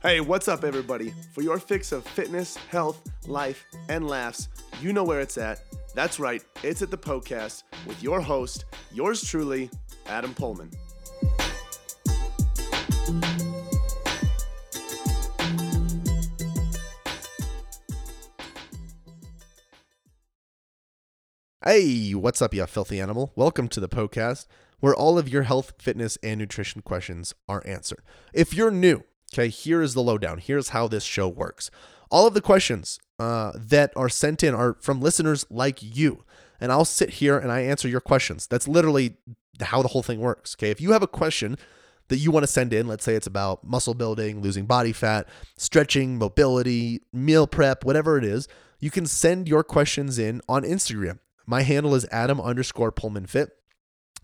Hey, what's up, everybody? For your fix of fitness, health, life, and laughs, you know where it's at. That's right, it's at the Poecast with your host, yours truly, Adam Poehlmann. Hey, what's up, you filthy animal? Welcome to the Poecast where all of your health, fitness, and nutrition questions are answered. If you're new, okay, here is the lowdown. Here's how this show works. All of the questions uh, that are sent in are from listeners like you. And I'll sit here and I answer your questions. That's literally how the whole thing works. Okay. If you have a question that you want to send in, let's say it's about muscle building, losing body fat, stretching, mobility, meal prep, whatever it is, you can send your questions in on Instagram. My handle is Adam underscore Poehlmann Fit.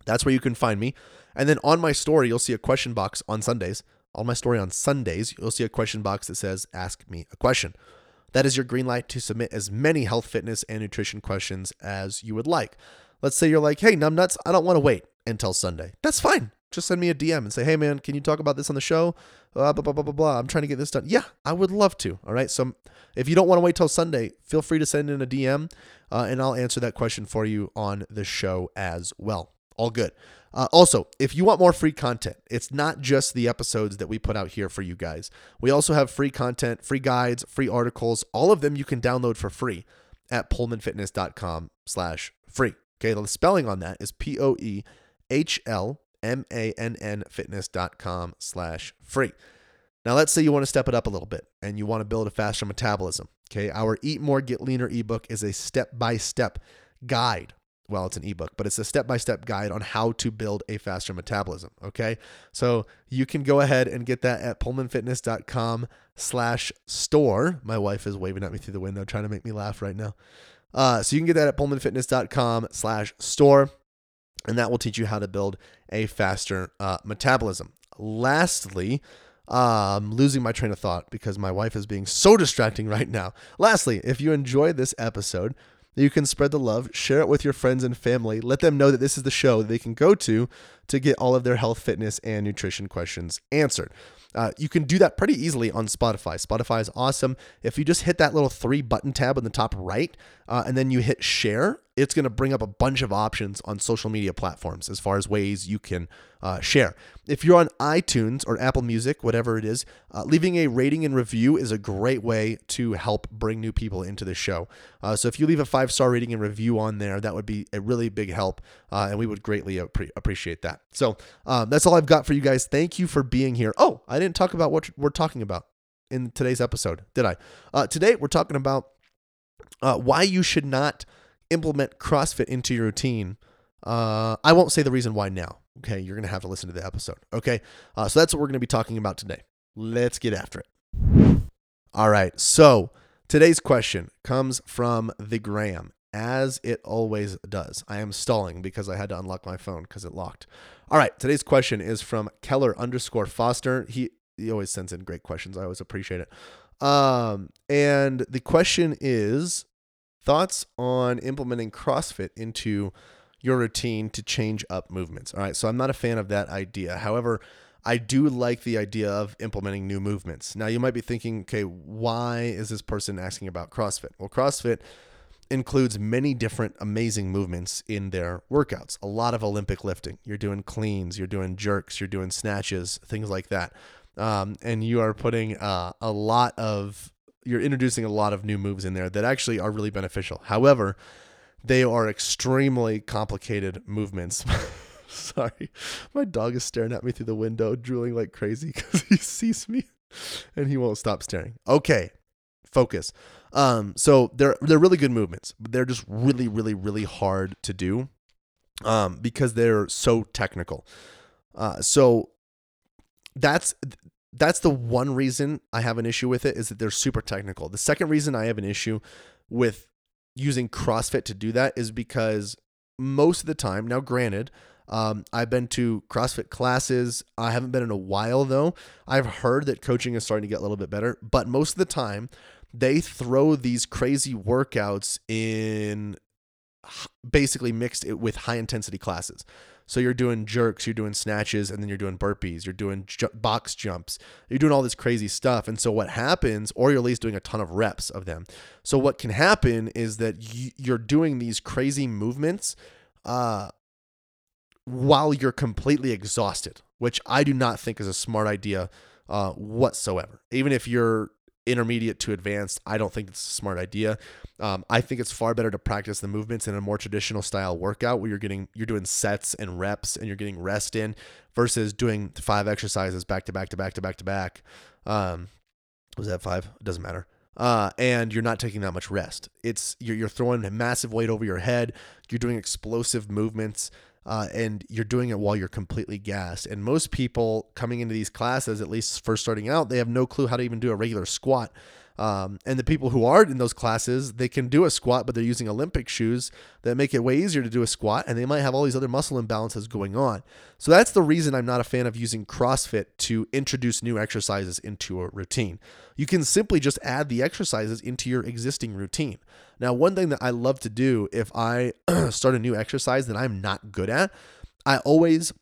That's where you can find me. And then on my story, you'll see a question box on Sundays. On my story on Sundays, you'll see a question box that says, Ask me a question. That is your green light to submit as many health, fitness, and nutrition questions as you would like. Let's say you're like, hey, numbnuts, I don't want to wait until Sunday. That's fine. Just send me a DM and say, hey, man, can you talk about this on the show? Uh, blah, blah, blah, blah, blah. I'm trying to get this done. Yeah, I would love to. All right. So if you don't want to wait till Sunday, feel free to send in a DM uh, and I'll answer that question for you on the show as well. All good. Uh, also, if you want more free content, it's not just the episodes that we put out here for you guys. We also have free content, free guides, free articles. All of them you can download for free at poehlmannfitness.com slash free. Okay, the spelling on that is P-O-E-H-L-M-A-N-N fitness.com slash free. Now, let's say you want to step it up a little bit and you want to build a faster metabolism. Okay, our Eat More, Get Leaner ebook is a step-by-step guide well, it's an ebook, but it's a step by step guide on how to build a faster metabolism. Okay. So you can go ahead and get that at poehlmannfitness.com slash store. My wife is waving at me through the window, trying to make me laugh right now. Uh, so you can get that at poehlmannfitness.com slash store, and that will teach you how to build a faster uh, metabolism. Lastly, um, losing my train of thought because my wife is being so distracting right now. Lastly, if you enjoyed this episode, you can spread the love, share it with your friends and family, let them know that this is the show they can go to to get all of their health, fitness, and nutrition questions answered. Uh, you can do that pretty easily on Spotify. Spotify is awesome. If you just hit that little three button tab in the top right uh, and then you hit share, it's going to bring up a bunch of options on social media platforms as far as ways you can uh, share. If you're on iTunes or Apple Music, whatever it is, uh, leaving a rating and review is a great way to help bring new people into the show. Uh, so if you leave a five star rating and review on there, that would be a really big help, uh, and we would greatly appre- appreciate that. So um, that's all I've got for you guys. Thank you for being here. Oh, I didn't talk about what we're talking about in today's episode, did I? Uh, today we're talking about uh, why you should not implement CrossFit into your routine. Uh, I won't say the reason why now. Okay, you're gonna have to listen to the episode. Okay, uh, so that's what we're gonna be talking about today. Let's get after it. All right, so today's question comes from the Gram, as it always does. I am stalling because I had to unlock my phone because it locked. All right, today's question is from Keller underscore Foster. He he always sends in great questions. I always appreciate it. Um, and the question is thoughts on implementing CrossFit into your routine to change up movements. All right, so I'm not a fan of that idea. However, I do like the idea of implementing new movements. Now, you might be thinking, okay, why is this person asking about CrossFit? Well, CrossFit includes many different amazing movements in their workouts. A lot of Olympic lifting. You're doing cleans, you're doing jerks, you're doing snatches, things like that. Um, and you are putting uh, a lot of you're introducing a lot of new moves in there that actually are really beneficial. However, they are extremely complicated movements. Sorry, my dog is staring at me through the window, drooling like crazy because he sees me and he won't stop staring. Okay, focus. Um, so they're they're really good movements. but They're just really, really, really hard to do, um, because they're so technical. Uh, so that's that's the one reason I have an issue with it is that they're super technical. The second reason I have an issue with using CrossFit to do that is because most of the time, now granted, um, I've been to CrossFit classes. I haven't been in a while though. I've heard that coaching is starting to get a little bit better, but most of the time, they throw these crazy workouts in basically mixed it with high intensity classes. So you're doing jerks, you're doing snatches, and then you're doing burpees, you're doing ju- box jumps, you're doing all this crazy stuff. And so what happens, or you're at least doing a ton of reps of them. So what can happen is that you're doing these crazy movements uh, while you're completely exhausted, which I do not think is a smart idea uh, whatsoever. Even if you're intermediate to advanced, I don't think it's a smart idea. Um, I think it's far better to practice the movements in a more traditional style workout where you're getting you're doing sets and reps and you're getting rest in versus doing five exercises back to back to back to back to back. Um, was that five? It doesn't matter. Uh, and you're not taking that much rest. It's you're, you're throwing a massive weight over your head. You're doing explosive movements uh, and you're doing it while you're completely gassed. And most people coming into these classes, at least first starting out, they have no clue how to even do a regular squat. Um, and the people who are in those classes, they can do a squat, but they're using Olympic shoes that make it way easier to do a squat, and they might have all these other muscle imbalances going on. So that's the reason I'm not a fan of using CrossFit to introduce new exercises into a routine. You can simply just add the exercises into your existing routine. Now, one thing that I love to do if I start a new exercise that I'm not good at, I always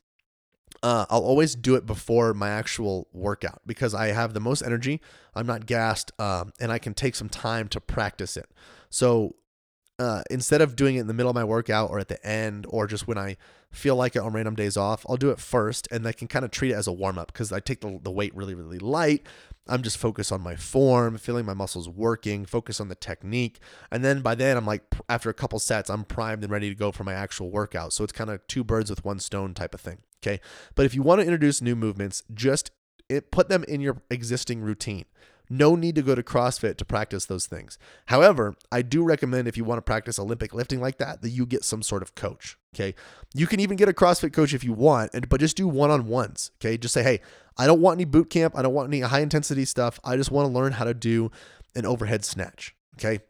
uh, I'll always do it before my actual workout because I have the most energy. I'm not gassed, um, and I can take some time to practice it. So uh, instead of doing it in the middle of my workout or at the end or just when I feel like it on random days off, I'll do it first and I can kind of treat it as a warm up because I take the, the weight really, really light. I'm just focused on my form, feeling my muscles working, focus on the technique. And then by then, I'm like, after a couple sets, I'm primed and ready to go for my actual workout. So it's kind of two birds with one stone type of thing. Okay. But if you want to introduce new movements, just it, put them in your existing routine. No need to go to CrossFit to practice those things. However, I do recommend if you want to practice Olympic lifting like that, that you get some sort of coach. Okay. You can even get a CrossFit coach if you want, and but just do one-on-ones. Okay. Just say, hey, I don't want any boot camp. I don't want any high intensity stuff. I just want to learn how to do an overhead snatch. Okay.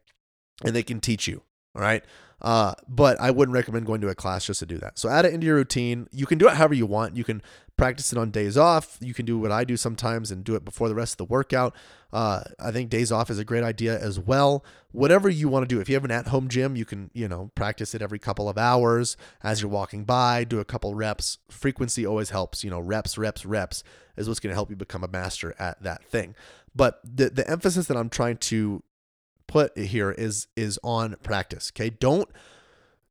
And they can teach you. All right. Uh, but I wouldn't recommend going to a class just to do that. So add it into your routine. You can do it however you want. You can practice it on days off. You can do what I do sometimes and do it before the rest of the workout. Uh, I think days off is a great idea as well. Whatever you want to do. If you have an at-home gym, you can you know practice it every couple of hours as you're walking by. Do a couple reps. Frequency always helps. You know, reps, reps, reps is what's going to help you become a master at that thing. But the the emphasis that I'm trying to put here is is on practice. Okay, don't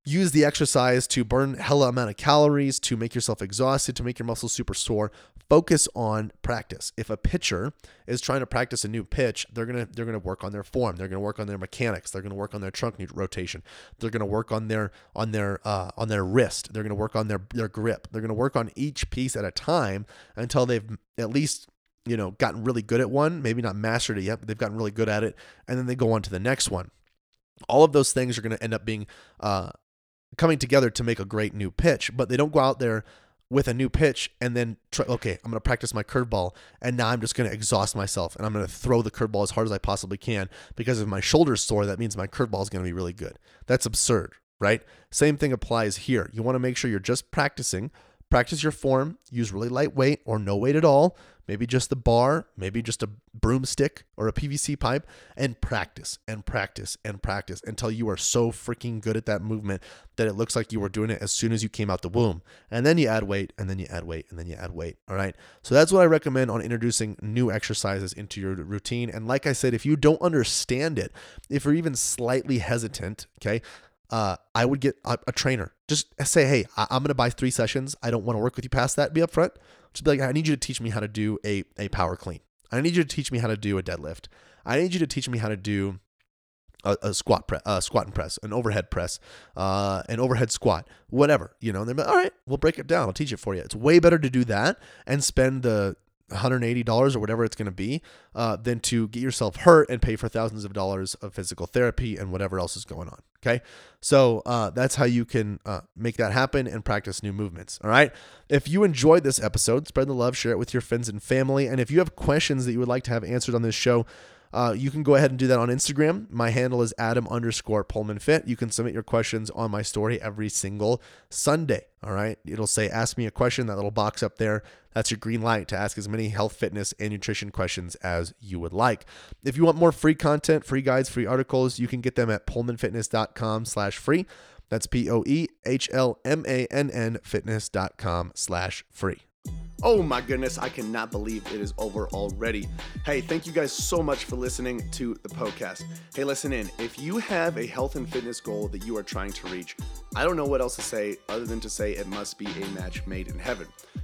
use the exercise to burn hella amount of calories, to make yourself exhausted, to make your muscles super sore. Focus on practice. If a pitcher is trying to practice a new pitch, they're gonna they're gonna work on their form. They're gonna work on their mechanics. They're gonna work on their trunk rotation. They're gonna work on their on their uh, on their wrist. They're gonna work on their their grip. They're gonna work on each piece at a time until they've at least you know, gotten really good at one, maybe not mastered it yet, but they've gotten really good at it, and then they go on to the next one. All of those things are going to end up being uh, coming together to make a great new pitch, but they don't go out there with a new pitch and then try, okay, I'm going to practice my curveball and now I'm just going to exhaust myself and I'm going to throw the curveball as hard as I possibly can because if my shoulder's sore, that means my curveball is going to be really good. That's absurd, right? Same thing applies here. You want to make sure you're just practicing, practice your form, use really light weight or no weight at all maybe just the bar, maybe just a broomstick or a PVC pipe, and practice and practice and practice until you are so freaking good at that movement that it looks like you were doing it as soon as you came out the womb. And then you add weight, and then you add weight, and then you add weight. All right. So that's what I recommend on introducing new exercises into your routine. And like I said, if you don't understand it, if you're even slightly hesitant, okay, uh, I would get a, a, trainer. Just say, hey, I, am going to buy three sessions. I don't want to work with you past that. Be upfront. Just be like, I need you to teach me how to do a, a power clean. I need you to teach me how to do a deadlift. I need you to teach me how to do a, a squat press, uh, squat and press, an overhead press, uh, an overhead squat, whatever. You know, and they're like, all right, we'll break it down. I'll teach it for you. It's way better to do that and spend the $180 or whatever it's going to be uh, than to get yourself hurt and pay for thousands of dollars of physical therapy and whatever else is going on. Okay. So uh, that's how you can uh, make that happen and practice new movements. All right. If you enjoyed this episode, spread the love, share it with your friends and family. And if you have questions that you would like to have answered on this show, uh, you can go ahead and do that on Instagram. My handle is Adam underscore Poehlmann Fit. You can submit your questions on my story every single Sunday. All right. It'll say, ask me a question, that little box up there. That's your green light to ask as many health, fitness, and nutrition questions as you would like. If you want more free content, free guides, free articles, you can get them at poehlmannfitness.com slash free. That's P O E H L M A N N fitness.com slash free. Oh my goodness, I cannot believe it is over already. Hey, thank you guys so much for listening to the Poecast. Hey, listen in. If you have a health and fitness goal that you are trying to reach, I don't know what else to say other than to say it must be a match made in heaven.